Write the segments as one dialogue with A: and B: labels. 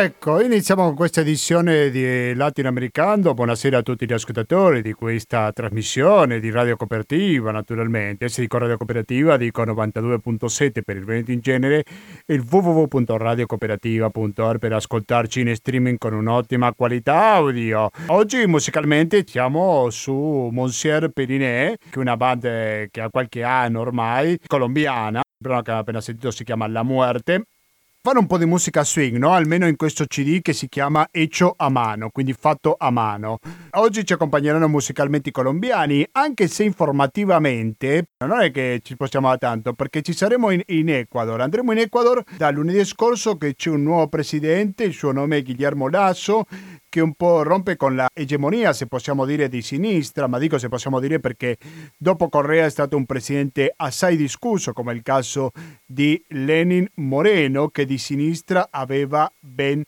A: Ecco, iniziamo con questa edizione di Latinoamericano. Buonasera a tutti gli ascoltatori di questa trasmissione di Radio Cooperativa, naturalmente. Se dico Radio Cooperativa, dico 92.7 per il Veneto in genere e www.radiocooperativa.org per ascoltarci in streaming con un'ottima qualità audio. Oggi musicalmente siamo su Monsieur Periné, che è una band che ha qualche anno ormai, colombiana. Il brano che abbiamo appena sentito si chiama La Muerte fare un po' di musica swing, no? almeno in questo CD che si chiama Hecho a mano, quindi fatto a mano. Oggi ci accompagneranno musicalmente i colombiani, anche se informativamente non è che ci spostiamo da tanto, perché ci saremo in, in Ecuador. Andremo in Ecuador da lunedì scorso che c'è un nuovo presidente, il suo nome è Guillermo Lasso, che un po' rompe con la egemonia, se possiamo dire, di sinistra, ma dico se possiamo dire perché dopo Correa è stato un presidente assai discusso, come il caso di Lenin Moreno, che di sinistra aveva ben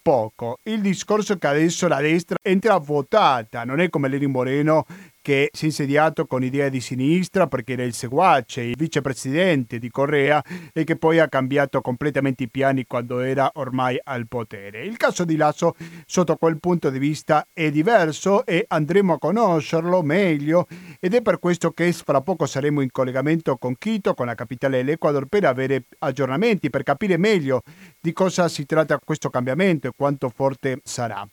A: poco. Il discorso che adesso la destra entra votata, non è come Lenin Moreno che si è insediato con idee di sinistra perché era il seguace, il vicepresidente di Correa e che poi ha cambiato completamente i piani quando era ormai al potere. Il caso di Lasso sotto quel punto di vista è diverso e andremo a conoscerlo meglio ed è per questo che fra poco saremo in collegamento con Quito, con la capitale dell'Ecuador, per avere aggiornamenti, per capire meglio di cosa si tratta questo cambiamento e quanto forte sarà.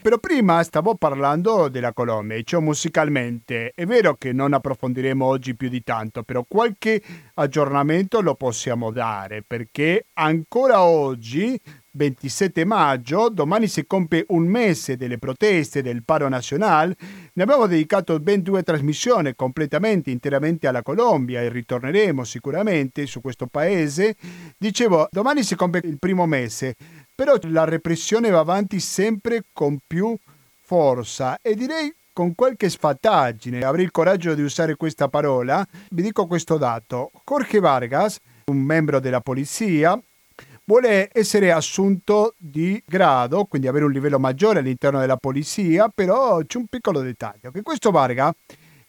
A: Però prima stavo parlando della Colombia, cioè musicalmente. È vero che non approfondiremo oggi più di tanto, però qualche aggiornamento lo possiamo dare perché ancora oggi 27 maggio, domani si compie un mese delle proteste del paro nazionale, ne abbiamo dedicato ben due trasmissioni completamente, interamente alla Colombia e ritorneremo sicuramente su questo paese. Dicevo, domani si compie il primo mese, però la repressione va avanti sempre con più forza e direi con qualche sfataggine. Avrei il coraggio di usare questa parola. Vi dico questo dato. Jorge Vargas, un membro della polizia, vuole essere assunto di grado, quindi avere un livello maggiore all'interno della polizia, però c'è un piccolo dettaglio, che questo Vargas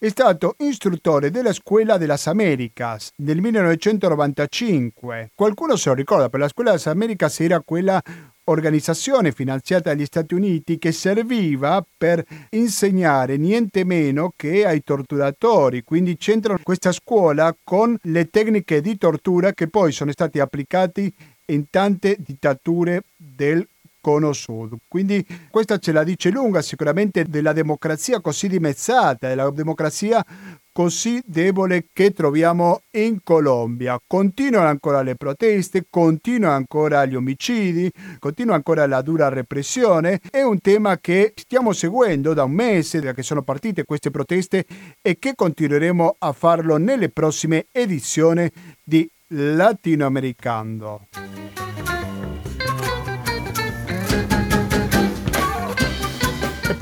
A: è stato istruttore della Scuola delle Americas nel 1995. Qualcuno se lo ricorda, per la Scuola delle Americas era quella organizzazione finanziata dagli Stati Uniti che serviva per insegnare niente meno che ai torturatori. Quindi c'entra questa scuola con le tecniche di tortura che poi sono state applicate in tante dittature del cono sud. Quindi questa ce la dice lunga sicuramente della democrazia così dimezzata, della democrazia così debole che troviamo in Colombia. Continuano ancora le proteste, continuano ancora gli omicidi, continua ancora la dura repressione. È un tema che stiamo seguendo da un mese, da che sono partite queste proteste e che continueremo a farlo nelle prossime edizioni di Latinoamericano.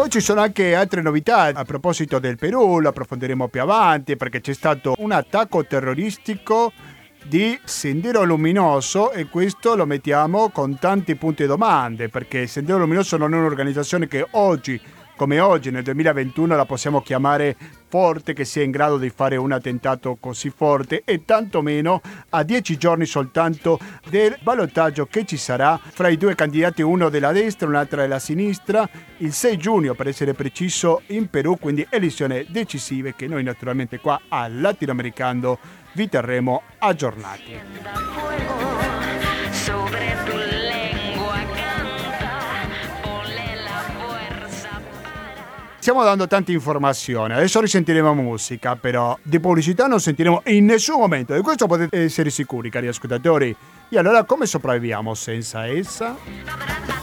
A: Poi ci sono anche altre novità a proposito del Perù, lo approfondiremo più avanti perché c'è stato un attacco terroristico di Sendero Luminoso e questo lo mettiamo con tanti punti di domande perché Sendero Luminoso non è un'organizzazione che oggi come oggi nel 2021 la possiamo chiamare forte che sia in grado di fare un attentato così forte e tantomeno a dieci giorni soltanto del ballottaggio che ci sarà fra i due candidati, uno della destra e un'altra della sinistra, il 6 giugno per essere preciso in Perù, quindi elezioni decisive che noi naturalmente qua al Latinoamericano vi terremo aggiornati. Stiamo dando tante informazioni. Adesso risentiremo musica, però di pubblicità non sentiremo in nessun momento. Di questo potete essere sicuri, cari ascoltatori. E allora come sopravviviamo senza essa?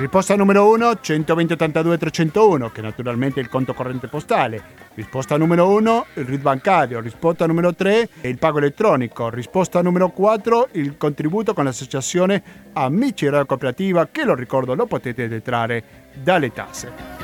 A: Risposta numero 1 120 82 301 che naturalmente è il conto corrente postale. Risposta numero 1 il RID bancario. Risposta numero 3 il pago elettronico. Risposta numero 4 il contributo con l'associazione Amici Radio Cooperativa che lo ricordo lo potete detrarre dalle tasse.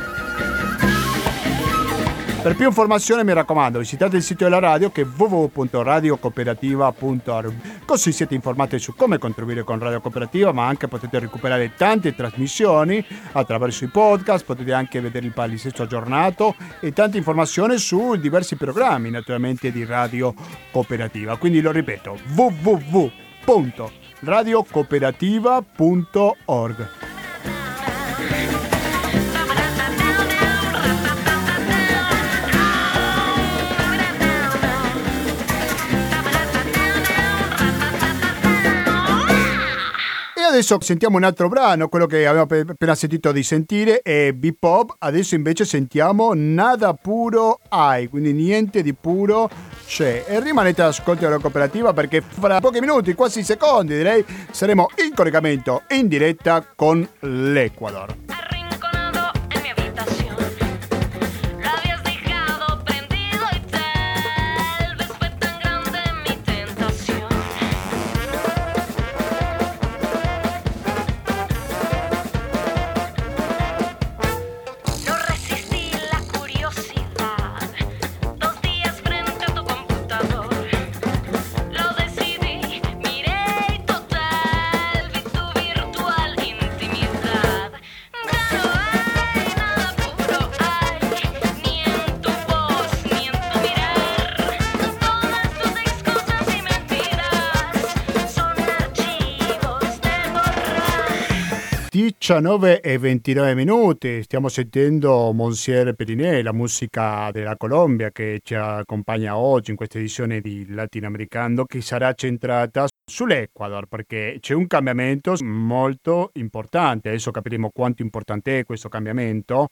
A: Per più informazioni mi raccomando visitate il sito della radio che è www.radiocooperativa.org così siete informati su come contribuire con Radio Cooperativa ma anche potete recuperare tante trasmissioni attraverso i podcast, potete anche vedere il palinsesto aggiornato e tante informazioni su diversi programmi naturalmente di Radio Cooperativa. Quindi lo ripeto www adesso sentiamo un altro brano, quello che abbiamo appena sentito di sentire è B-Pop, adesso invece sentiamo Nada Puro Ai, quindi niente di puro c'è. E rimanete all'ascolto della cooperativa perché fra pochi minuti, quasi secondi direi, saremo in collegamento in diretta con l'Ecuador. 19 e 29 minuti. Stiamo sentendo Monsieur Periné, la musica della Colombia che ci accompagna oggi in questa edizione di Latinoamericano che sarà centrata sull'Ecuador perché c'è un cambiamento molto importante. Adesso capiremo quanto importante è questo cambiamento.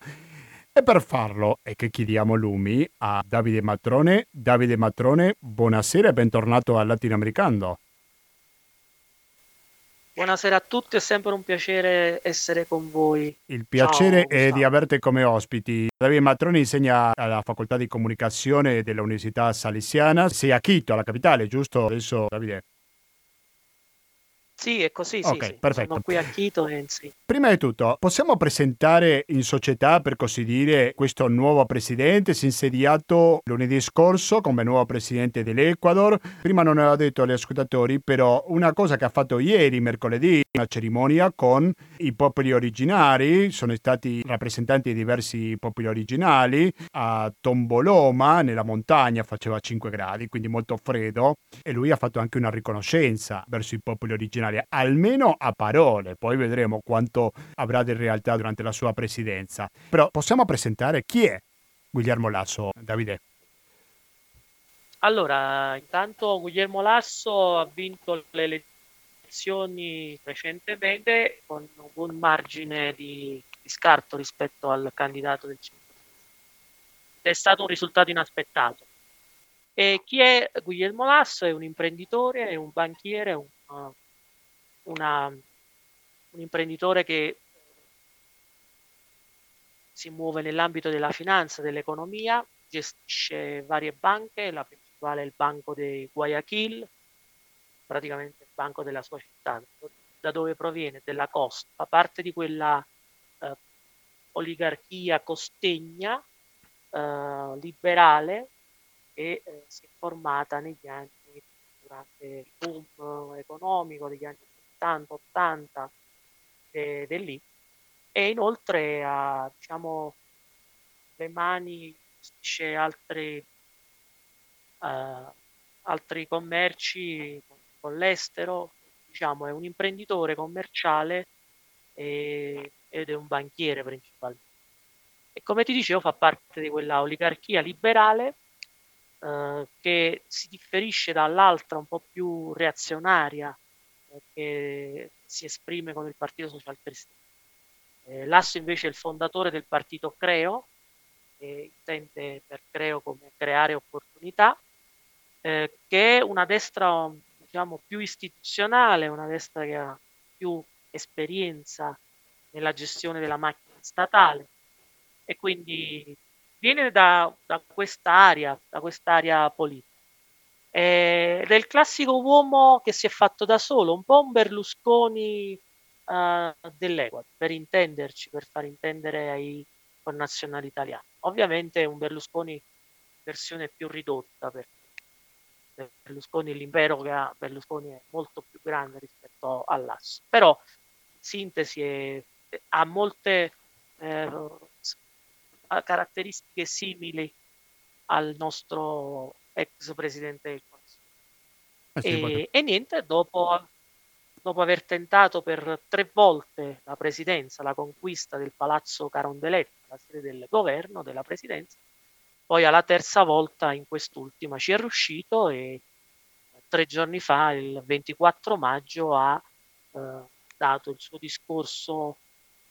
A: E per farlo è che chiediamo lumi a Davide Matrone. Davide Matrone, buonasera e bentornato al Latinoamericano.
B: Buonasera a tutti, è sempre un piacere essere con voi.
A: Il piacere ciao, è di averti come ospiti. Davide Matroni insegna alla facoltà di comunicazione dell'Università Salesiana. Sei a Quito, alla capitale, giusto? Adesso, Davide.
B: Sì, è così, sì, Ok, sì. perfetto. Sono qui a Quito e sì.
A: Prima di tutto, possiamo presentare in società, per così dire, questo nuovo presidente? Si è insediato lunedì scorso come nuovo presidente dell'Ecuador. Prima non l'ho detto agli ascoltatori, però una cosa che ha fatto ieri, mercoledì, una cerimonia con i popoli originari, sono stati rappresentanti di diversi popoli originali, a Tomboloma, nella montagna, faceva 5 gradi, quindi molto freddo, e lui ha fatto anche una riconoscenza verso i popoli originari straordinaria, almeno a parole, poi vedremo quanto avrà di realtà durante la sua presidenza. Però possiamo presentare chi è Guglielmo Lasso, Davide?
B: Allora, intanto Guglielmo Lasso ha vinto le elezioni recentemente con un buon margine di, di scarto rispetto al candidato del 5 È stato un risultato inaspettato. E chi è Guglielmo Lasso? È un imprenditore, è un banchiere, un una, un imprenditore che si muove nell'ambito della finanza, dell'economia, gestisce varie banche, la principale è il Banco di Guayaquil, praticamente il banco della sua città, da dove proviene, della costa, fa parte di quella eh, oligarchia costegna eh, liberale che eh, si è formata negli anni durante il boom economico degli anni 70, 80 de, dell'I e inoltre ha diciamo, le mani gestisce altri, uh, altri commerci con l'estero, diciamo è un imprenditore commerciale e, ed è un banchiere principalmente. E come ti dicevo fa parte di quella oligarchia liberale uh, che si differisce dall'altra un po' più reazionaria che si esprime con il Partito Social Cristiano. Eh, Lasso invece è il fondatore del partito Creo, che intende per Creo come creare opportunità, eh, che è una destra diciamo, più istituzionale, una destra che ha più esperienza nella gestione della macchina statale e quindi viene da, da quest'area, da quest'area politica. Eh, è il classico uomo che si è fatto da solo, un po' un Berlusconi uh, dell'Equador, per intenderci, per far intendere ai connazionali italiani. Ovviamente un Berlusconi versione più ridotta, perché Berlusconi, l'impero che ha Berlusconi è molto più grande rispetto all'asso. Però, in sintesi, è, ha molte eh, caratteristiche simili al nostro ex presidente del Consiglio. Eh sì, e, e, niente, dopo, dopo aver tentato per tre volte la presidenza, la conquista del palazzo Carondelet, la sede del governo, della presidenza, poi alla terza volta in quest'ultima ci è riuscito e tre giorni fa, il 24 maggio, ha eh, dato il suo discorso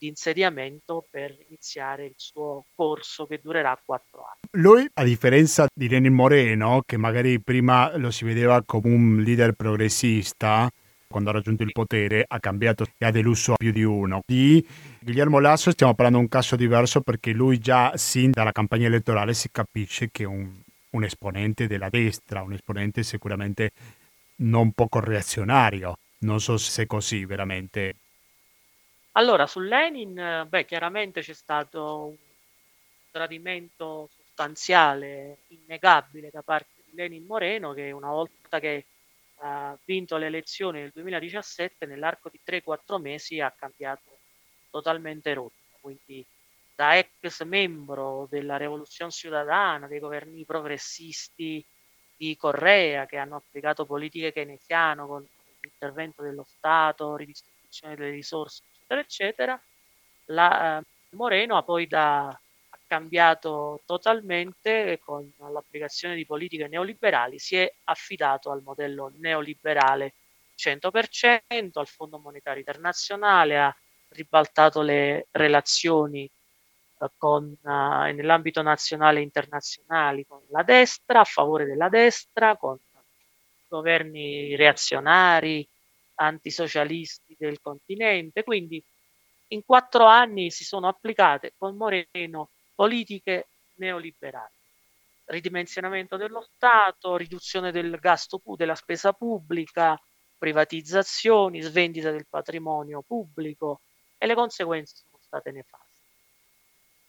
B: di insediamento per iniziare il suo corso che durerà quattro anni.
A: Lui, a differenza di Lenin Moreno, che magari prima lo si vedeva come un leader progressista, quando ha raggiunto il potere ha cambiato e ha deluso più di uno. Di Guillermo Lasso stiamo parlando di un caso diverso perché lui già sin dalla campagna elettorale si capisce che è un, un esponente della destra, un esponente sicuramente non poco reazionario. Non so se è così veramente.
B: Allora, su Lenin, beh, chiaramente c'è stato un tradimento sostanziale, innegabile da parte di Lenin Moreno, che una volta che ha vinto le elezioni nel 2017, nell'arco di 3-4 mesi ha cambiato totalmente rotta. Quindi da ex membro della Rivoluzione Ciudadana, dei governi progressisti di Correa che hanno applicato politiche keynesiane con l'intervento dello Stato, ridistribuzione delle risorse, eccetera, eccetera, la, eh, Moreno ha poi da, cambiato totalmente con l'applicazione di politiche neoliberali, si è affidato al modello neoliberale 100%, al Fondo Monetario Internazionale, ha ribaltato le relazioni eh, con, uh, nell'ambito nazionale e internazionale con la destra, a favore della destra, con governi reazionari, antisocialisti del continente. Quindi in quattro anni si sono applicate con Moreno politiche neoliberali. Ridimensionamento dello Stato, riduzione del gasto della spesa pubblica, privatizzazioni, svendita del patrimonio pubblico e le conseguenze sono state nefaste.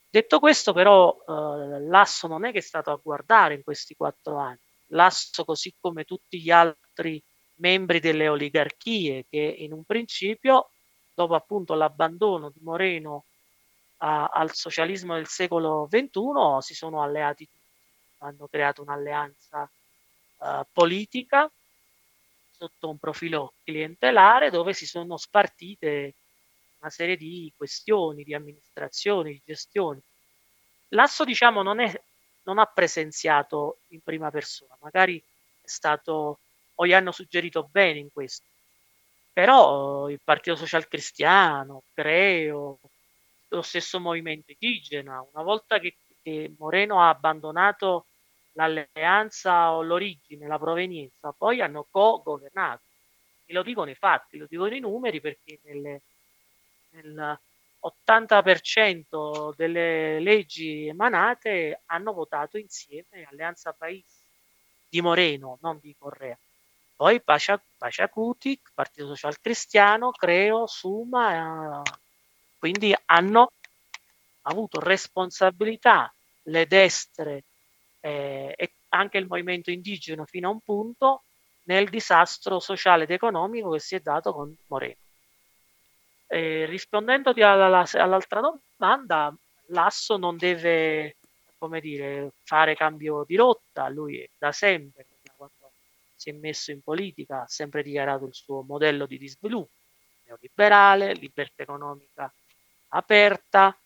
B: Detto questo, però, eh, l'asso non è che è stato a guardare in questi quattro anni. L'asso, così come tutti gli altri membri delle oligarchie che in un principio, dopo appunto l'abbandono di Moreno a, al socialismo del secolo XXI si sono alleati tutti, hanno creato un'alleanza uh, politica sotto un profilo clientelare dove si sono spartite una serie di questioni, di amministrazioni, di gestioni. L'asso, diciamo, non, è, non ha presenziato in prima persona, magari è stato o gli hanno suggerito bene in questo, però il Partito Social Cristiano, Creo, lo stesso movimento indigena. Una volta che, che Moreno ha abbandonato l'alleanza o l'origine, la provenienza, poi hanno co-governato. E lo dicono i fatti, lo dicono i numeri perché nelle, nel 80% delle leggi emanate hanno votato insieme Alleanza Paese di Moreno, non di Correa. Poi Paciacuti, Partito Social Cristiano, Creo, Suma, eh, quindi hanno avuto responsabilità le destre eh, e anche il movimento indigeno fino a un punto nel disastro sociale ed economico che si è dato con Moreno. Eh, rispondendo alla, all'altra domanda, l'asso non deve come dire, fare cambio di rotta, lui da sempre, si è messo in politica, ha sempre dichiarato il suo modello di sviluppo neoliberale, libertà economica aperta,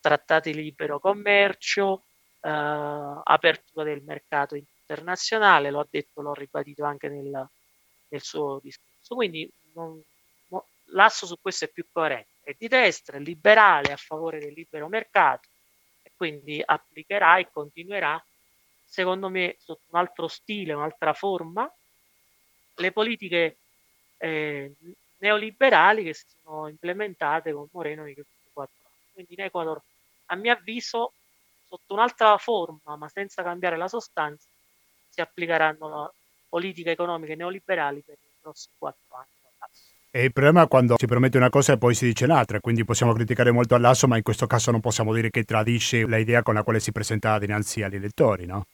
B: trattati di libero commercio, eh, apertura del mercato internazionale, lo ha detto, l'ho ribadito anche nel, nel suo discorso. Quindi non, no, l'asso su questo è più coerente, è di destra, è liberale, a favore del libero mercato e quindi applicherà e continuerà, secondo me, sotto un altro stile, un'altra forma, le politiche eh, neoliberali che si sono implementate con Moreno nei quindi in Ecuador, a mio avviso, sotto un'altra forma, ma senza cambiare la sostanza, si applicheranno politiche economiche neoliberali per i prossimi quattro anni.
A: E il problema è quando si promette una cosa e poi si dice l'altra, quindi possiamo criticare molto all'asso, ma in questo caso non possiamo dire che tradisce l'idea con la quale si presenta dinanzi agli elettori, no?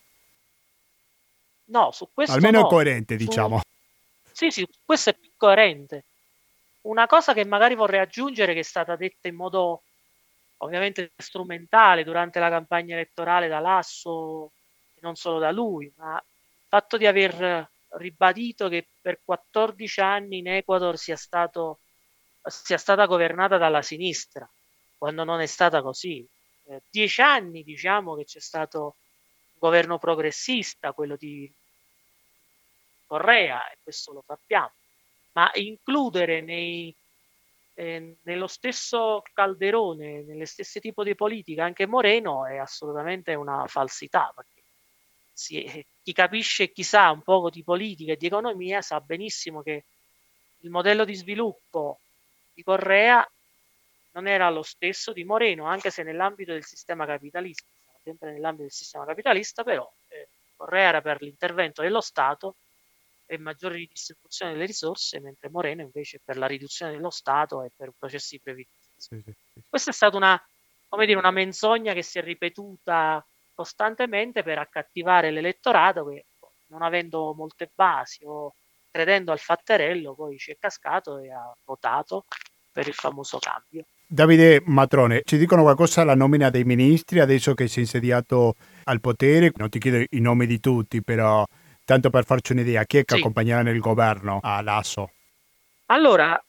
B: No, su questo
A: Almeno
B: no.
A: è coerente, diciamo.
B: Sì, sì, questo è più coerente. Una cosa che magari vorrei aggiungere, che è stata detta in modo ovviamente strumentale durante la campagna elettorale da Lasso e non solo da lui, ma il fatto di aver ribadito che per 14 anni in Ecuador sia, stato, sia stata governata dalla sinistra, quando non è stata così. Eh, dieci anni diciamo che c'è stato un governo progressista, quello di Correa, e questo lo sappiamo, ma includere nei, eh, nello stesso calderone, nelle stesse tipo di politica anche Moreno è assolutamente una falsità, perché si, chi capisce, chi sa un poco di politica e di economia sa benissimo che il modello di sviluppo di Correa non era lo stesso di Moreno, anche se nell'ambito del sistema capitalista, sempre nell'ambito del sistema capitalista, però eh, Correa era per l'intervento dello Stato e maggiore ridistribuzione delle risorse, mentre Moreno invece per la riduzione dello Stato e per processi brevi. Sì, sì, sì. Questa è stata una, come dire, una menzogna che si è ripetuta costantemente per accattivare l'elettorato che non avendo molte basi o credendo al fatterello poi ci è cascato e ha votato per il famoso cambio.
A: Davide Matrone, ci dicono qualcosa alla nomina dei ministri adesso che si è insediato al potere? Non ti chiedo i nomi di tutti, però tanto per farci un'idea, chi è che sì. accompagnerà nel governo a Lasso?
B: Allora,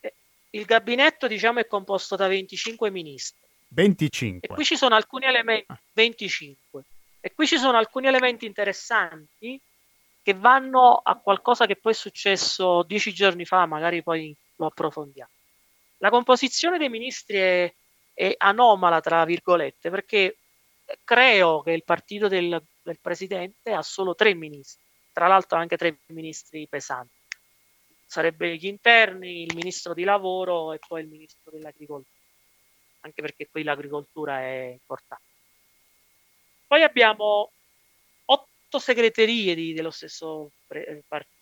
B: eh, il gabinetto diciamo è composto da 25 ministri
A: 25.
B: E qui ci sono alcuni elementi, 25. Ah. E qui ci sono alcuni elementi interessanti che vanno a qualcosa che poi è successo dieci giorni fa, magari poi lo approfondiamo. La composizione dei ministri è, è anomala, tra virgolette, perché creo che il partito del, del presidente ha solo tre ministri, tra l'altro anche tre ministri pesanti. Sarebbe gli interni, il ministro di lavoro e poi il ministro dell'agricoltura anche perché qui l'agricoltura è importante. Poi abbiamo otto segreterie di, dello stesso pre- partito.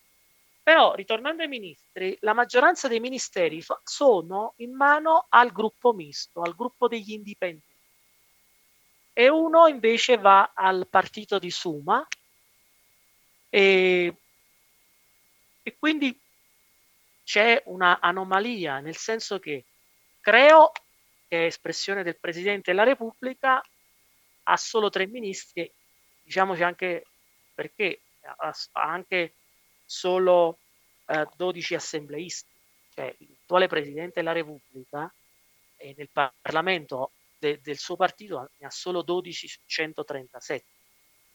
B: Però, ritornando ai ministri, la maggioranza dei ministeri fa- sono in mano al gruppo misto, al gruppo degli indipendenti. E uno invece va al partito di Suma. E, e quindi c'è una anomalia, nel senso che creo che è espressione del Presidente della Repubblica, ha solo tre ministri, diciamoci anche perché ha, anche solo eh, 12 assembleisti, cioè l'attuale Presidente della Repubblica e nel Parlamento de, del suo partito ne ha solo 12 su 137,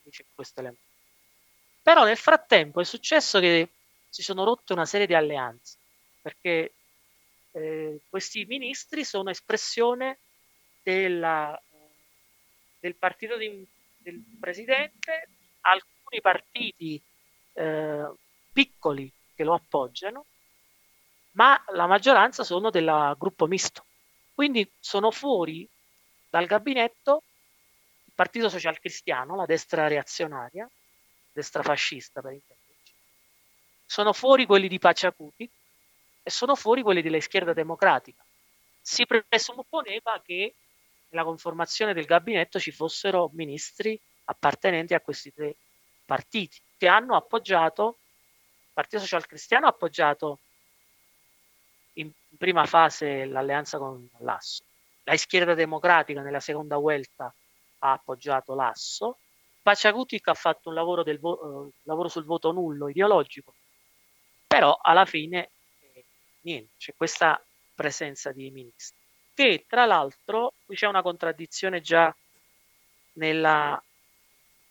B: dice questo elemento. Però nel frattempo è successo che si sono rotte una serie di alleanze, perché eh, questi ministri sono espressione della, del partito di, del presidente, alcuni partiti eh, piccoli che lo appoggiano, ma la maggioranza sono del gruppo misto. Quindi sono fuori dal gabinetto il Partito Social Cristiano, la destra reazionaria, destra fascista per intenderci. Sono fuori quelli di Paciacuti, e sono fuori quelli della schierda democratica. Si presupponeva che nella conformazione del gabinetto ci fossero ministri appartenenti a questi tre partiti che hanno appoggiato, il Partito Social Cristiano ha appoggiato in prima fase l'alleanza con l'Asso, la schierda democratica nella seconda vuelta ha appoggiato l'Asso, Paciacutic ha fatto un lavoro, vo- uh, lavoro sul voto nullo ideologico, però alla fine niente, c'è questa presenza di ministri. Che tra l'altro qui c'è una contraddizione già nella,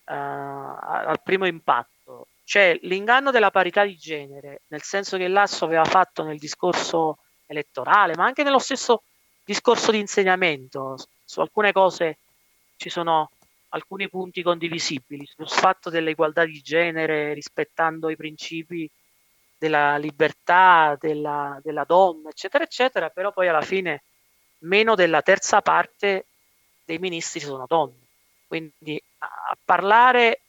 B: uh, al primo impatto. C'è l'inganno della parità di genere, nel senso che l'Asso aveva fatto nel discorso elettorale, ma anche nello stesso discorso di insegnamento. Su alcune cose ci sono alcuni punti condivisibili, sul fatto dell'egualdà di genere rispettando i principi della libertà della, della donna, eccetera, eccetera, però poi alla fine meno della terza parte dei ministri sono donne. Quindi a parlare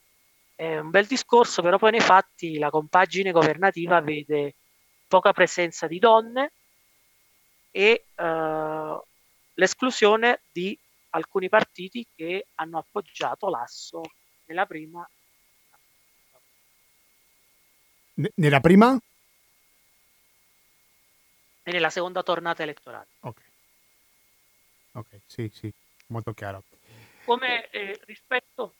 B: è un bel discorso, però poi nei fatti la compagine governativa vede poca presenza di donne e uh, l'esclusione di alcuni partiti che hanno appoggiato l'asso nella prima
A: nella prima?
B: E nella seconda tornata elettorale.
A: Ok. Ok, sì, sì, molto chiaro.
B: Come eh, rispetto...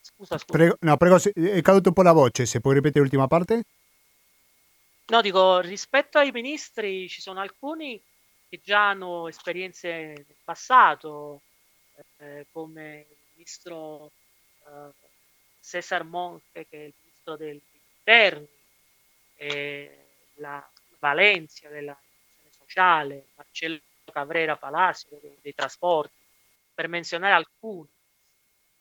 B: scusa, scusa.
A: Prego, no, prego, è caduto un po' la voce, se puoi ripetere l'ultima parte?
B: No, dico, rispetto ai ministri ci sono alcuni che già hanno esperienze nel passato, eh, come il ministro eh, Cesar Monte, che è il ministro degli interni, e la Valencia della sociale, Marcello Cabrera Palacio dei, dei trasporti, per menzionare alcuni.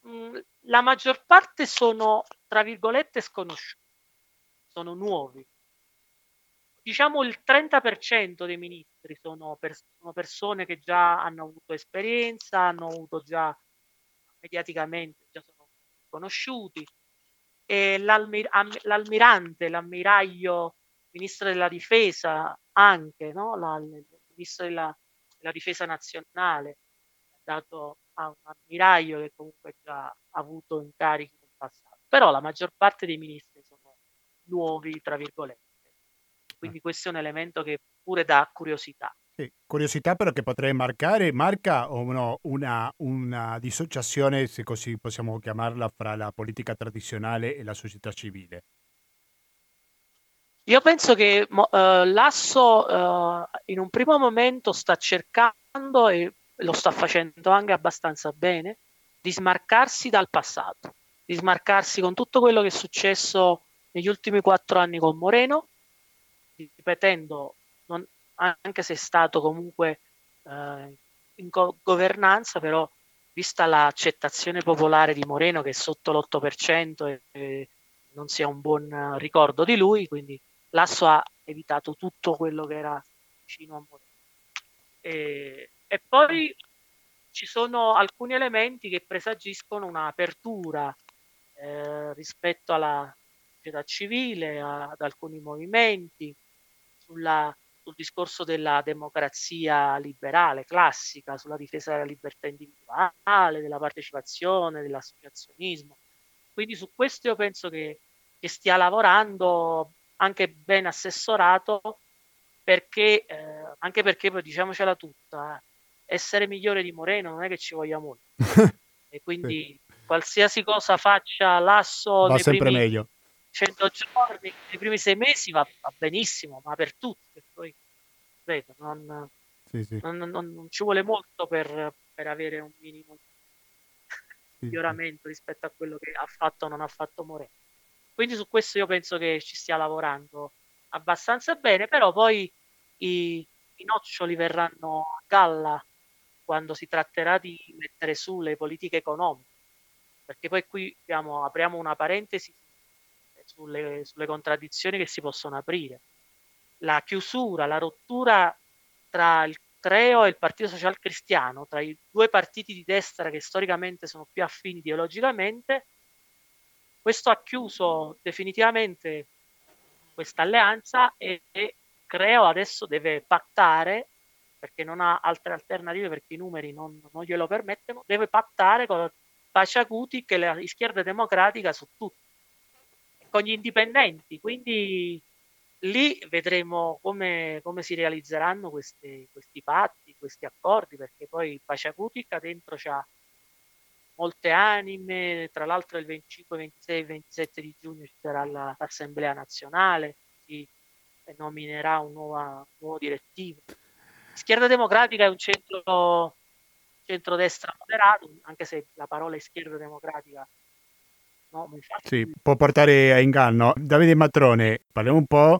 B: Mm, la maggior parte sono, tra virgolette, sconosciuti, sono nuovi. Diciamo il 30% dei ministri sono, pers- sono persone che già hanno avuto esperienza, hanno avuto già mediaticamente, già sono conosciuti. E l'almir- am- l'almirante, l'ammiraglio, ministro della difesa, anche, no? La, il ministro della, della difesa nazionale, dato a un ammiraglio che comunque già ha avuto incarichi nel passato. Però la maggior parte dei ministri sono nuovi, tra virgolette. Quindi questo è un elemento che pure dà curiosità.
A: Sì, curiosità però che potrei marcare, marca o no una, una dissociazione, se così possiamo chiamarla, fra la politica tradizionale e la società civile?
B: Io penso che uh, Lasso uh, in un primo momento sta cercando e lo sta facendo anche abbastanza bene, di smarcarsi dal passato, di smarcarsi con tutto quello che è successo negli ultimi quattro anni con Moreno, ripetendo, non, anche se è stato comunque eh, in go- governanza, però vista l'accettazione popolare di Moreno che è sotto l'8% e, e non si ha un buon ricordo di lui, quindi Lasso ha evitato tutto quello che era vicino a Moreno. E, e poi ci sono alcuni elementi che presagiscono un'apertura eh, rispetto alla società civile, a, ad alcuni movimenti, sulla, sul discorso della democrazia liberale, classica, sulla difesa della libertà individuale, della partecipazione, dell'associazionismo. Quindi su questo io penso che, che stia lavorando anche ben assessorato perché, eh, anche perché poi diciamocela tutta, eh, essere migliore di Moreno non è che ci voglia molto. e quindi qualsiasi cosa faccia Lasso
A: va sempre
B: primi
A: meglio.
B: 100 giorni, nei primi sei mesi va, va benissimo, ma per tutti. Poi, vedo, non, sì, sì. Non, non, non, ci vuole molto per, per avere un minimo di miglioramento rispetto a quello che ha fatto o non ha fatto Moreno. Quindi su questo io penso che ci stia lavorando abbastanza bene, però poi i, i noccioli verranno a galla quando si tratterà di mettere su le politiche economiche, perché poi qui abbiamo, apriamo una parentesi sulle, sulle contraddizioni che si possono aprire. La chiusura, la rottura tra il Creo e il Partito Social Cristiano, tra i due partiti di destra che storicamente sono più affini ideologicamente, questo ha chiuso definitivamente questa alleanza e, e Creo adesso deve pattare perché non ha altre alternative perché i numeri non, non glielo permettono, deve pattare con Paciacuti che la schierda democratica su tutto, con gli indipendenti, quindi lì vedremo come, come si realizzeranno questi, questi, patti, questi accordi, perché poi Paciacutic dentro c'ha molte anime, tra l'altro il 25, 26 e 27 di giugno ci sarà l'Assemblea nazionale, si nominerà un, nuova, nuovo direttivo. Schierda Democratica è un centro centrodestra moderato, anche se la parola è schierda democratica no,
A: sì, può portare a inganno. Davide Matrone, parliamo un po'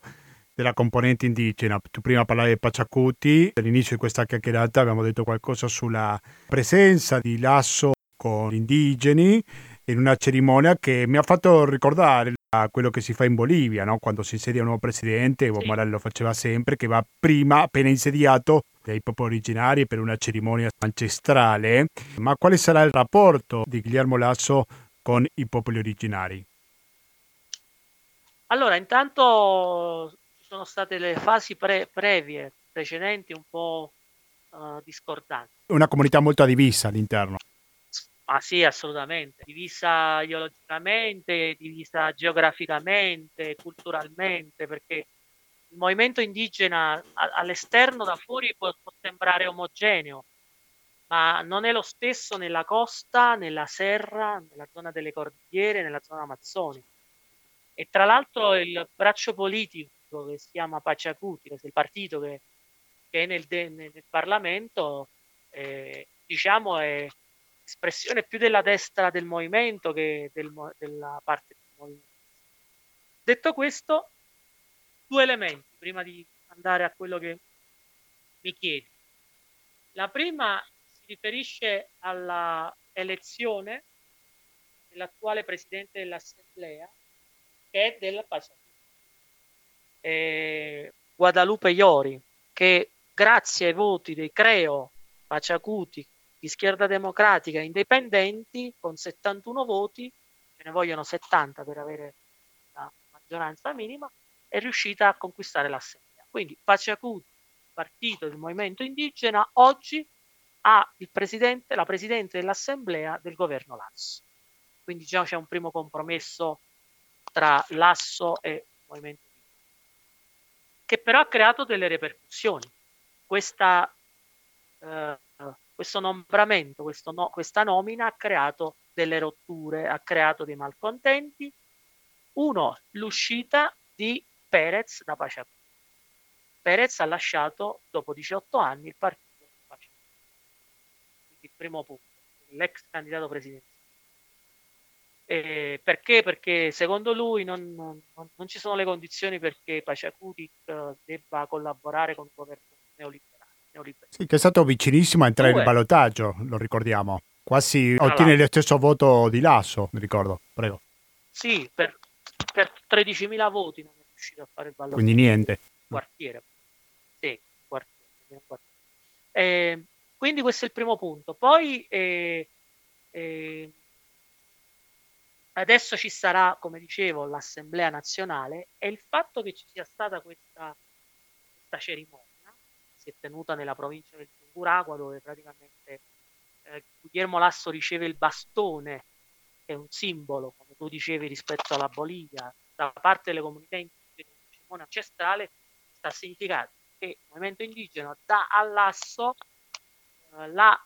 A: della componente indigena. Tu prima parlavi di Paciacuti, all'inizio di questa chiacchierata abbiamo detto qualcosa sulla presenza di Lasso con gli indigeni in una cerimonia che mi ha fatto ricordare quello che si fa in Bolivia, no? quando si insedia un nuovo presidente, Evo Morales lo faceva sempre, che va prima, appena insediato, dai popoli originari per una cerimonia ancestrale. Ma quale sarà il rapporto di Guillermo Lasso con i popoli originari?
B: Allora, intanto ci sono state le fasi pre- previe, precedenti, un po' uh, discordanti.
A: Una comunità molto divisa all'interno.
B: Ah sì, assolutamente. Divisa ideologicamente, divisa geograficamente, culturalmente, perché il movimento indigena all'esterno da fuori può, può sembrare omogeneo, ma non è lo stesso nella costa, nella serra, nella zona delle cordigliere, nella zona amazzonica. E tra l'altro il braccio politico che si chiama Paciacuti, che è il partito che, che è nel, de, nel Parlamento, eh, diciamo è espressione più della destra del movimento che del, della parte del movimento. Detto questo, due elementi prima di andare a quello che mi chiedi. La prima riferisce alla elezione dell'attuale presidente dell'Assemblea, che è della Pacifica. Eh, Guadalupe Iori, che grazie ai voti dei Creo, Paciacuti, di Schierda Democratica indipendenti, con 71 voti, ce ne vogliono 70 per avere la maggioranza minima, è riuscita a conquistare l'Assemblea. Quindi Paciacuti, partito del movimento indigena, oggi ha presidente, la presidente dell'assemblea del governo Lasso. Quindi diciamo c'è un primo compromesso tra Lasso e il movimento che però ha creato delle ripercussioni. Questa, eh, questo nombramento, questo no, questa nomina ha creato delle rotture, ha creato dei malcontenti. Uno, l'uscita di Perez da Paciacuti. Perez ha lasciato dopo 18 anni il partito primo punto, l'ex candidato presidenziale. Eh, perché? Perché secondo lui non, non, non, ci sono le condizioni perché Paciacutic uh, debba collaborare con il governo neoliberale. neoliberale.
A: Sì, che è stato vicinissimo a entrare in ballottaggio, lo ricordiamo. Quasi Tra ottiene lo stesso voto di Lasso, mi ricordo. Prego.
B: Sì, per, per 13.000 voti non è riuscito a fare il ballottaggio.
A: Quindi niente.
B: Quartiere. Sì, quartiere. quartiere. Eh, quindi questo è il primo punto. Poi eh, eh, adesso ci sarà, come dicevo, l'Assemblea nazionale e il fatto che ci sia stata questa, questa cerimonia, si è tenuta nella provincia del Tunguragua dove praticamente eh, Guillermo Lasso riceve il bastone, che è un simbolo, come tu dicevi, rispetto alla Bolivia, da parte delle comunità indigene, cerimonia ancestrale, sta a significare che il movimento indigeno dà all'asso la,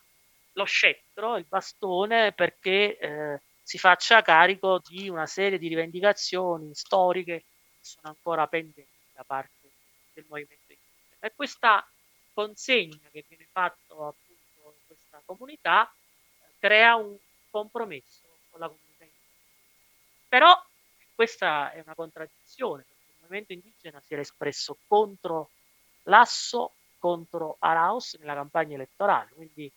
B: lo scettro, il bastone, perché eh, si faccia carico di una serie di rivendicazioni storiche che sono ancora pendenti da parte del movimento. E questa consegna che viene fatta appunto in questa comunità eh, crea un compromesso con la comunità indigena. Però questa è una contraddizione, perché il movimento indigena si era espresso contro l'asso contro Araus nella campagna elettorale. Quindi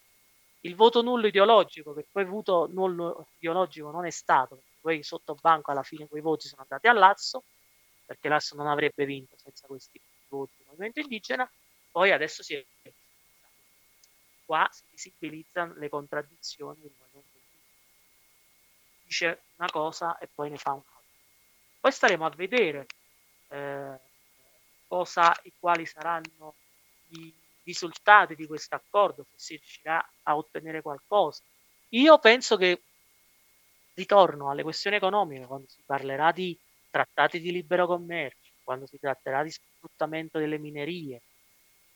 B: il voto nullo ideologico, che poi voto nullo ideologico non è stato, poi sotto banco alla fine quei voti sono andati a Lazzo, perché Lazzo non avrebbe vinto senza questi voti del movimento indigena, poi adesso si è qua si visibilizzano le contraddizioni del movimento indigena. Dice una cosa e poi ne fa un'altra. Poi staremo a vedere eh, cosa e quali saranno i risultati di questo accordo, se si riuscirà a ottenere qualcosa. Io penso che ritorno alle questioni economiche quando si parlerà di trattati di libero commercio, quando si tratterà di sfruttamento delle minerie,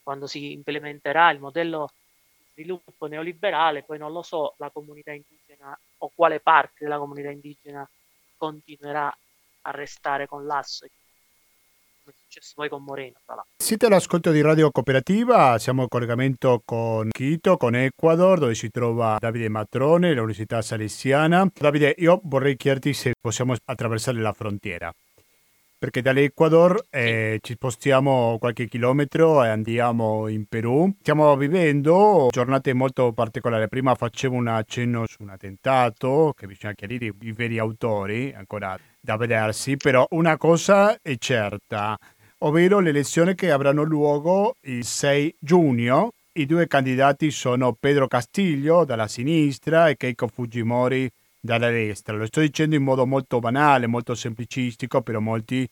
B: quando si implementerà il modello di sviluppo neoliberale, poi non lo so, la comunità indigena o quale parte della comunità indigena continuerà a restare con l'asso e è successo poi con Moreno.
A: Siete all'ascolto di Radio Cooperativa, siamo in collegamento con Quito, con Ecuador, dove si trova Davide Matrone, l'Università Salesiana. Davide, io vorrei chiederti se possiamo attraversare la frontiera perché dall'Ecuador eh, ci spostiamo qualche chilometro e andiamo in Perù. Stiamo vivendo giornate molto particolari. Prima facevo un accenno su un attentato, che bisogna chiarire i veri autori, ancora da vedersi, però una cosa è certa, ovvero le elezioni che avranno luogo il 6 giugno. I due candidati sono Pedro Castillo dalla sinistra e Keiko Fujimori dalla destra. Lo sto dicendo in modo molto banale, molto semplicistico, però molti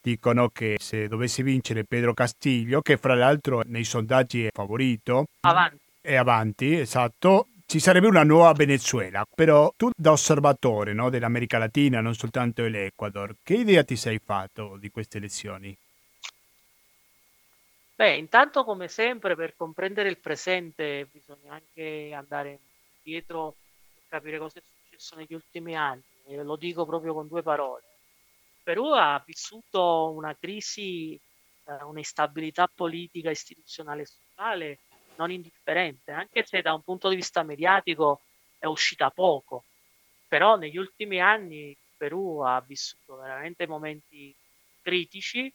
A: dicono che se dovesse vincere Pedro Castillo, che fra l'altro nei sondaggi è favorito,
B: avanti.
A: è avanti, esatto, ci sarebbe una nuova Venezuela. Però tu da osservatore no, dell'America Latina, non soltanto dell'Ecuador, che idea ti sei fatto di queste elezioni?
B: Beh, intanto come sempre per comprendere il presente bisogna anche andare indietro capire cosa è successo negli ultimi anni. E lo dico proprio con due parole. Il Perù ha vissuto una crisi, eh, un'instabilità politica, istituzionale e sociale non indifferente, anche se da un punto di vista mediatico è uscita poco. Però negli ultimi anni il Perù ha vissuto veramente momenti critici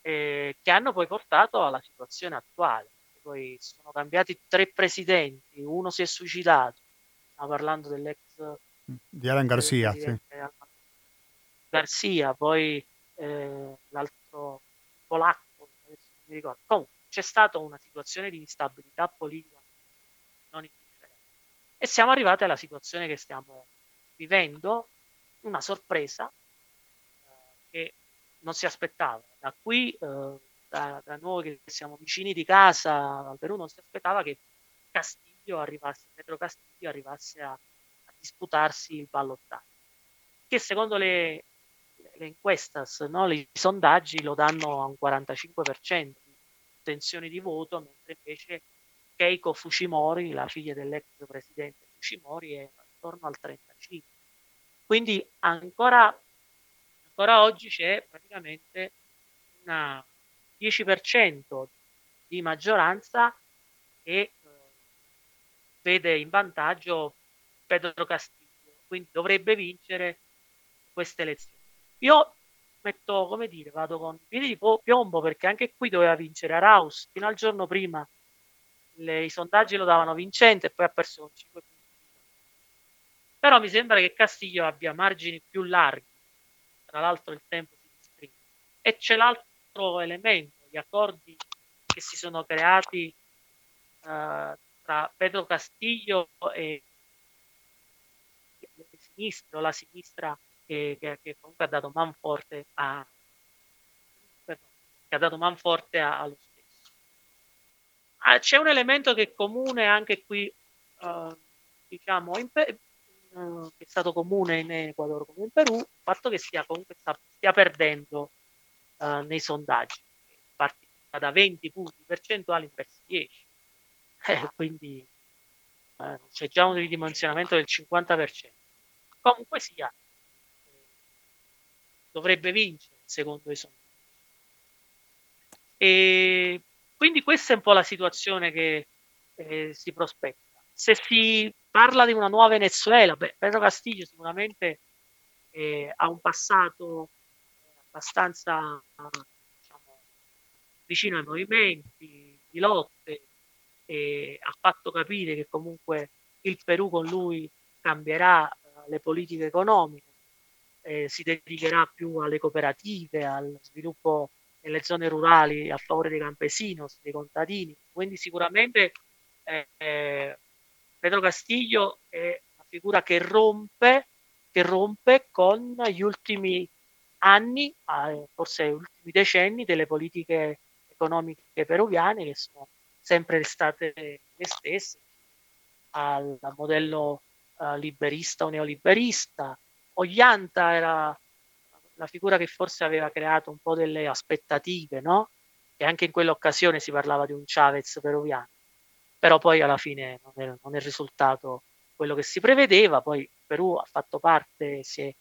B: eh, che hanno poi portato alla situazione attuale. Poi sono cambiati tre presidenti, uno si è suicidato, stiamo parlando dell'ex
A: di Alan Garcia, sì.
B: Garcia, poi eh, l'altro polacco, adesso non mi ricordo. Comunque c'è stata una situazione di instabilità politica non indifferente. E siamo arrivati alla situazione che stiamo vivendo, una sorpresa eh, che non si aspettava. Da qui, eh, da, da, noi che siamo vicini di casa al Perù, non si aspettava che Castiglio arrivasse, Pedro Castiglio arrivasse a disputarsi il ballottaggio, che secondo le, le encuestas, no, i sondaggi lo danno a un 45% di intenzione di voto, mentre invece Keiko Fujimori, la figlia dell'ex presidente Fujimori, è attorno al 35%. Quindi ancora ancora oggi c'è praticamente un 10% di maggioranza che eh, vede in vantaggio Pedro Castillo, quindi dovrebbe vincere queste elezioni. Io metto, come dire, vado con piedi di piombo perché anche qui doveva vincere Araus, fino al giorno prima le, i sondaggi lo davano vincente e poi ha perso con 5 punti. Però mi sembra che Castiglio abbia margini più larghi tra l'altro il tempo si disprime. E c'è l'altro elemento, gli accordi che si sono creati uh, tra Pedro Castillo e le sinistre, o la sinistra che, che, che, comunque ha dato manforte a che ha dato manforte a, allo stesso. Ah, c'è un elemento che è comune anche qui, uh, diciamo, in, eh, che è stato comune in Ecuador come in Perù, il fatto che stia, comunque sta, stia perdendo uh, nei sondaggi, partita da 20 punti percentuali verso 10. Eh, quindi eh, c'è già un ridimensionamento del 50%. Comunque sia, eh, dovrebbe vincere secondo i sondaggi. E quindi questa è un po' la situazione che eh, si prospetta. Se si parla di una nuova Venezuela. Beh, Pedro Castillo sicuramente eh, ha un passato abbastanza diciamo, vicino ai movimenti di lotte e ha fatto capire che comunque il Perù con lui cambierà le politiche economiche, eh, si dedicherà più alle cooperative, al sviluppo nelle zone rurali a favore dei campesinos, dei contadini. Quindi sicuramente eh, Pedro Castillo è una figura che rompe, che rompe con gli ultimi anni, eh, forse gli ultimi decenni, delle politiche economiche peruviane che sono sempre state le stesse, al modello uh, liberista o neoliberista. Oglianta era la figura che forse aveva creato un po' delle aspettative, no? E anche in quell'occasione si parlava di un Chavez peruviano però poi alla fine non è, non è risultato quello che si prevedeva, poi il Perù ha fatto parte, si è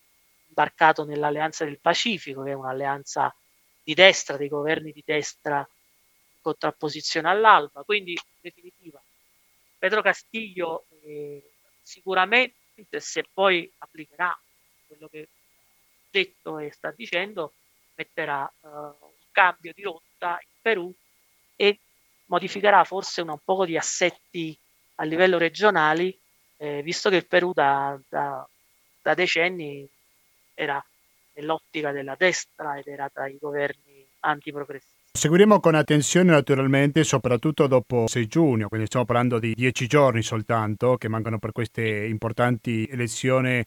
B: imbarcato nell'Alleanza del Pacifico, che è un'alleanza di destra, dei governi di destra in contrapposizione all'Alba, quindi in definitiva Pedro Castillo eh, sicuramente se poi applicherà quello che detto e sta dicendo, metterà uh, un cambio di rotta in Perù e modificherà forse un po' di assetti a livello regionale, eh, visto che il Perù da, da, da decenni era nell'ottica della destra ed era tra i governi antiprogressi.
A: Seguiremo con attenzione naturalmente, soprattutto dopo 6 giugno, quindi stiamo parlando di 10 giorni soltanto che mancano per queste importanti elezioni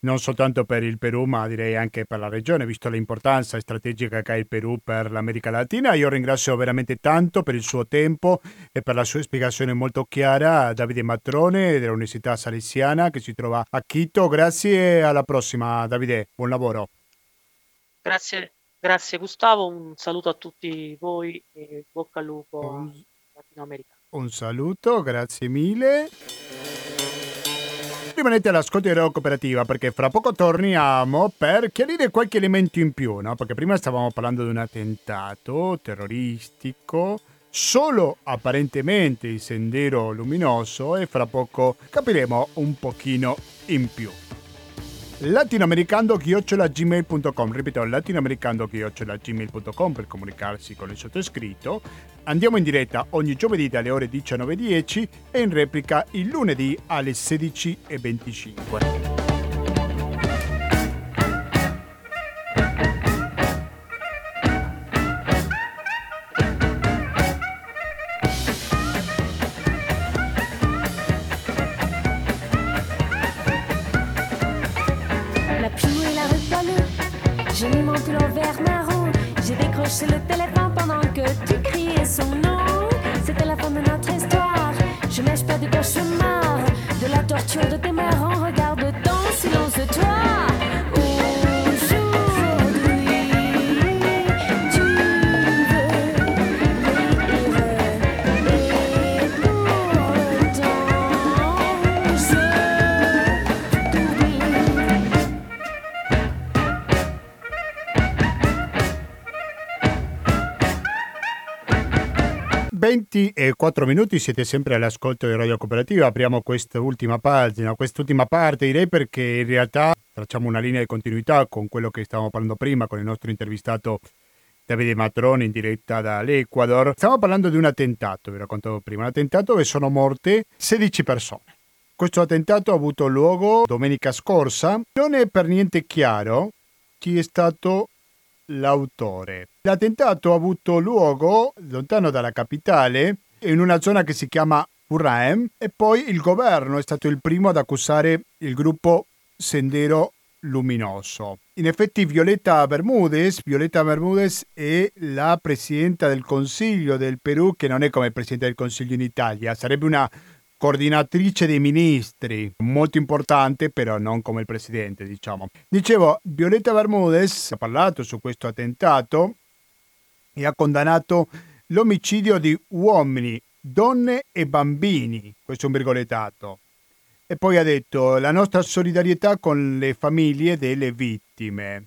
A: non soltanto per il Perù, ma direi anche per la regione, visto l'importanza strategica che ha il Perù per l'America Latina. Io ringrazio veramente tanto per il suo tempo e per la sua spiegazione molto chiara Davide Matrone dell'Università Salesiana che si trova a Quito. Grazie e alla prossima Davide, buon lavoro.
B: Grazie, Grazie Gustavo, un saluto a tutti voi e bocca al lupo
A: Un,
B: latinoamericano.
A: un saluto, grazie mille. Rimanete all'ascolto di Radio Cooperativa perché fra poco torniamo per chiarire qualche elemento in più, no? Perché prima stavamo parlando di un attentato terroristico solo apparentemente il sendero luminoso e fra poco capiremo un pochino in più latinoamericando-gmail.com ripeto latinoamericando-gmail.com per comunicarsi con il sottoscritto. Andiamo in diretta ogni giovedì dalle ore 19.10 e in replica il lunedì alle 16.25 e 4 minuti siete sempre all'ascolto di Radio Cooperativa. Apriamo quest'ultima pagina, quest'ultima parte direi perché in realtà tracciamo una linea di continuità con quello che stavamo parlando prima con il nostro intervistato Davide Matroni in diretta dall'Ecuador. Stiamo parlando di un attentato, vi raccontavo prima, un attentato dove sono morte 16 persone. Questo attentato ha avuto luogo domenica scorsa. Non è per niente chiaro chi è stato l'autore. L'attentato ha avuto luogo lontano dalla capitale, in una zona che si chiama Uraem, e poi il governo è stato il primo ad accusare il gruppo Sendero Luminoso. In effetti Violeta Bermudez, Violeta Bermudez è la presidenta del Consiglio del Perù, che non è come presidente del Consiglio in Italia, sarebbe una coordinatrice dei ministri, molto importante, però non come il presidente, diciamo. Dicevo, Violeta Bermudez ha parlato su questo attentato e ha condannato l'omicidio di uomini, donne e bambini, questo è un virgolettato. E poi ha detto la nostra solidarietà con le famiglie delle vittime.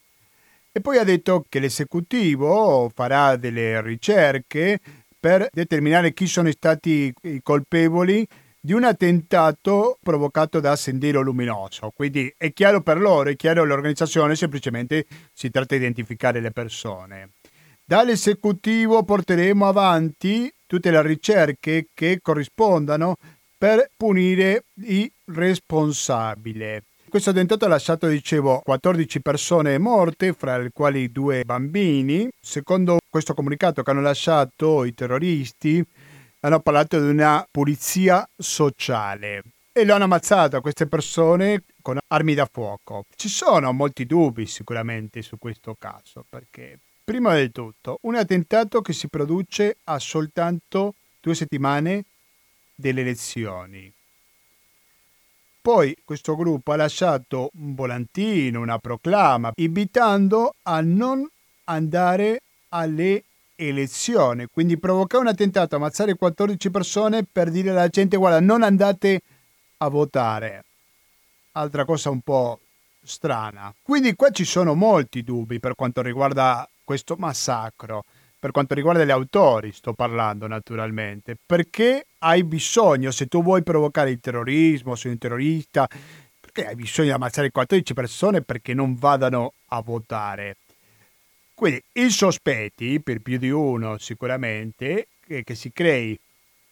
A: E poi ha detto che l'esecutivo farà delle ricerche per determinare chi sono stati i colpevoli di un attentato provocato da Sendero Luminoso. Quindi è chiaro per loro, è chiaro all'organizzazione, semplicemente si tratta di identificare le persone. Dall'esecutivo porteremo avanti tutte le ricerche che corrispondano per punire i responsabili. Questo attentato ha lasciato, dicevo, 14 persone morte, fra le quali due bambini. Secondo questo comunicato che hanno lasciato i terroristi, hanno parlato di una pulizia sociale e lo hanno ammazzato a queste persone con armi da fuoco. Ci sono molti dubbi sicuramente su questo caso, perché prima di tutto un attentato che si produce a soltanto due settimane delle elezioni. Poi questo gruppo ha lasciato un volantino, una proclama, invitando a non andare alle elezione, quindi provocare un attentato, ammazzare 14 persone per dire alla gente guarda non andate a votare. Altra cosa un po' strana. Quindi qua ci sono molti dubbi per quanto riguarda questo massacro, per quanto riguarda gli autori sto parlando naturalmente, perché hai bisogno, se tu vuoi provocare il terrorismo, sei un terrorista, perché hai bisogno di ammazzare 14 persone perché non vadano a votare? Quindi i sospetti, per più di uno sicuramente, è che si crei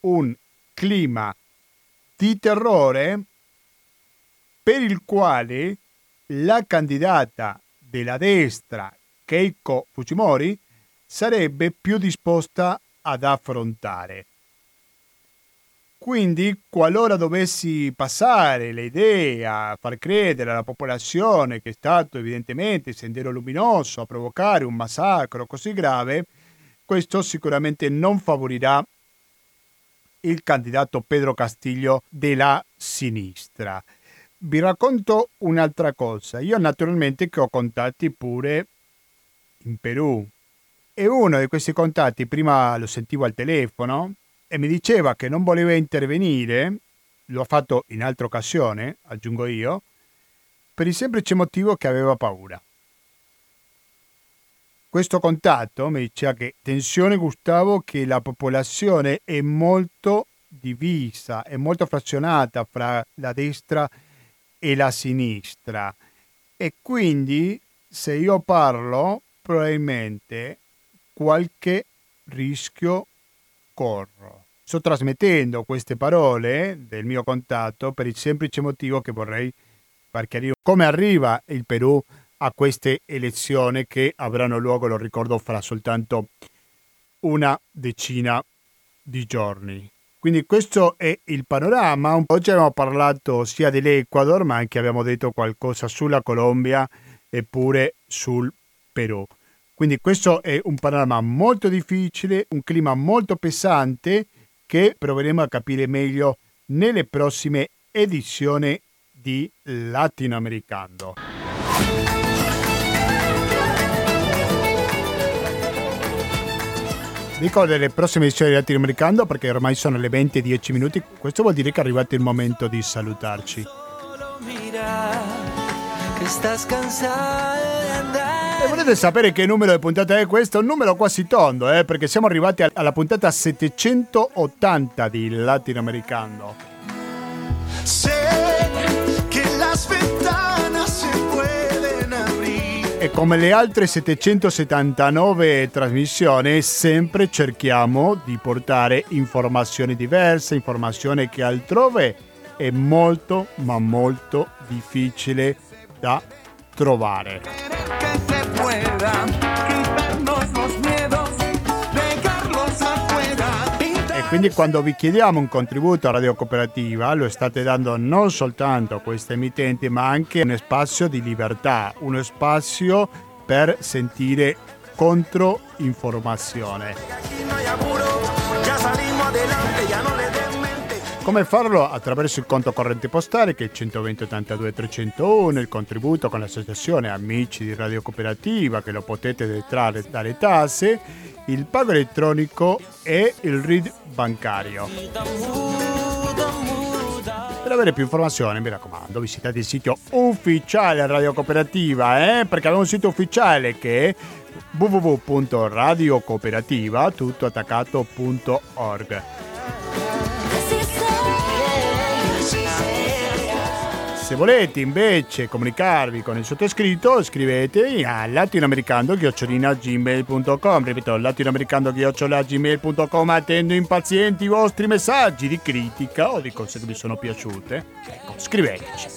A: un clima di terrore per il quale la candidata della destra, Keiko Fujimori, sarebbe più disposta ad affrontare. Quindi, qualora dovessi passare l'idea, far credere alla popolazione che è stato evidentemente il sendero luminoso a provocare un massacro così grave, questo sicuramente non favorirà il candidato Pedro Castillo della sinistra. Vi racconto un'altra cosa. Io naturalmente che ho contatti pure in Perù e uno di questi contatti prima lo sentivo al telefono e mi diceva che non voleva intervenire, lo ha fatto in altra occasione, aggiungo io, per il semplice motivo che aveva paura. Questo contatto mi diceva che, attenzione Gustavo, che la popolazione è molto divisa, è molto frazionata fra la destra e la sinistra e quindi se io parlo probabilmente qualche rischio corro. Sto trasmettendo queste parole del mio contatto per il semplice motivo che vorrei far chiarire come arriva il Perù a queste elezioni che avranno luogo, lo ricordo, fra soltanto una decina di giorni. Quindi questo è il panorama. Oggi abbiamo parlato sia dell'Ecuador, ma anche abbiamo detto qualcosa sulla Colombia e pure sul Perù. Quindi questo è un panorama molto difficile, un clima molto pesante che proveremo a capire meglio nelle prossime edizioni di Latinoamericano. Dico delle prossime edizioni di Latinoamericano perché ormai sono le 20 e 10 minuti. Questo vuol dire che è arrivato il momento di salutarci. E volete sapere che numero di puntata è questo? Un numero quasi tondo, eh, perché siamo arrivati alla puntata 780 di Latinoamericano. Sé che las ventanas se e come le altre 779 trasmissioni sempre cerchiamo di portare informazioni diverse, informazioni che altrove è molto ma molto difficile da trovare. Quindi quando vi chiediamo un contributo a Radio Cooperativa lo state dando non soltanto a queste emittenti ma anche uno spazio di libertà, uno spazio per sentire controinformazione. Come farlo? Attraverso il conto corrente postale che è il 120 82 301, il contributo con l'associazione Amici di Radio Cooperativa che lo potete detrarre dalle tasse, il pago elettronico e il RID bancario. Per avere più informazioni, mi raccomando, visitate il sito ufficiale Radio Cooperativa, eh? perché abbiamo un sito ufficiale che è www.radiocooperativa Se volete invece comunicarvi con il sottoscritto, scrivete a latinoamericando-gmail.com Ripeto, latinoamericando-gmail.com Attendo impazienti i vostri messaggi di critica o di cose che vi sono piaciute. Ecco, scriveteci.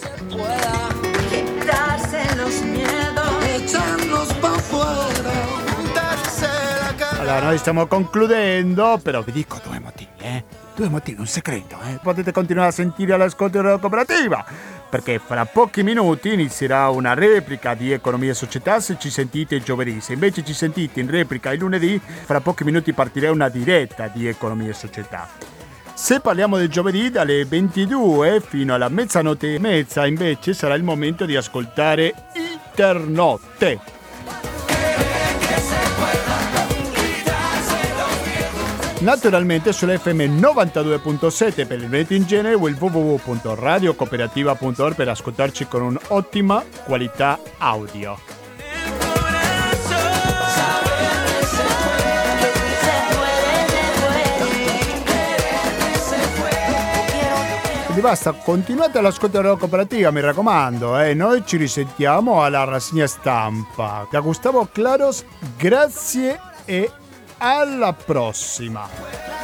A: Allora, noi stiamo concludendo, però vi dico due motivi, eh? Due motivi, un segreto, eh? Potete continuare a sentire l'ascolto della cooperativa perché fra pochi minuti inizierà una replica di Economia e Società se ci sentite il giovedì. Se invece ci sentite in replica il lunedì, fra pochi minuti partirà una diretta di Economia e Società. Se parliamo del giovedì dalle 22 fino alla mezzanotte e mezza invece sarà il momento di ascoltare Internotte naturalmente sull'FM 92.7 per il Veneto in genere o il www.radiocooperativa.org per ascoltarci con un'ottima qualità audio. Quindi basta, continuate all'ascolto della cooperativa, mi raccomando, eh. noi ci risentiamo alla rassegna stampa. Da Gustavo Claros, grazie e alla prossima!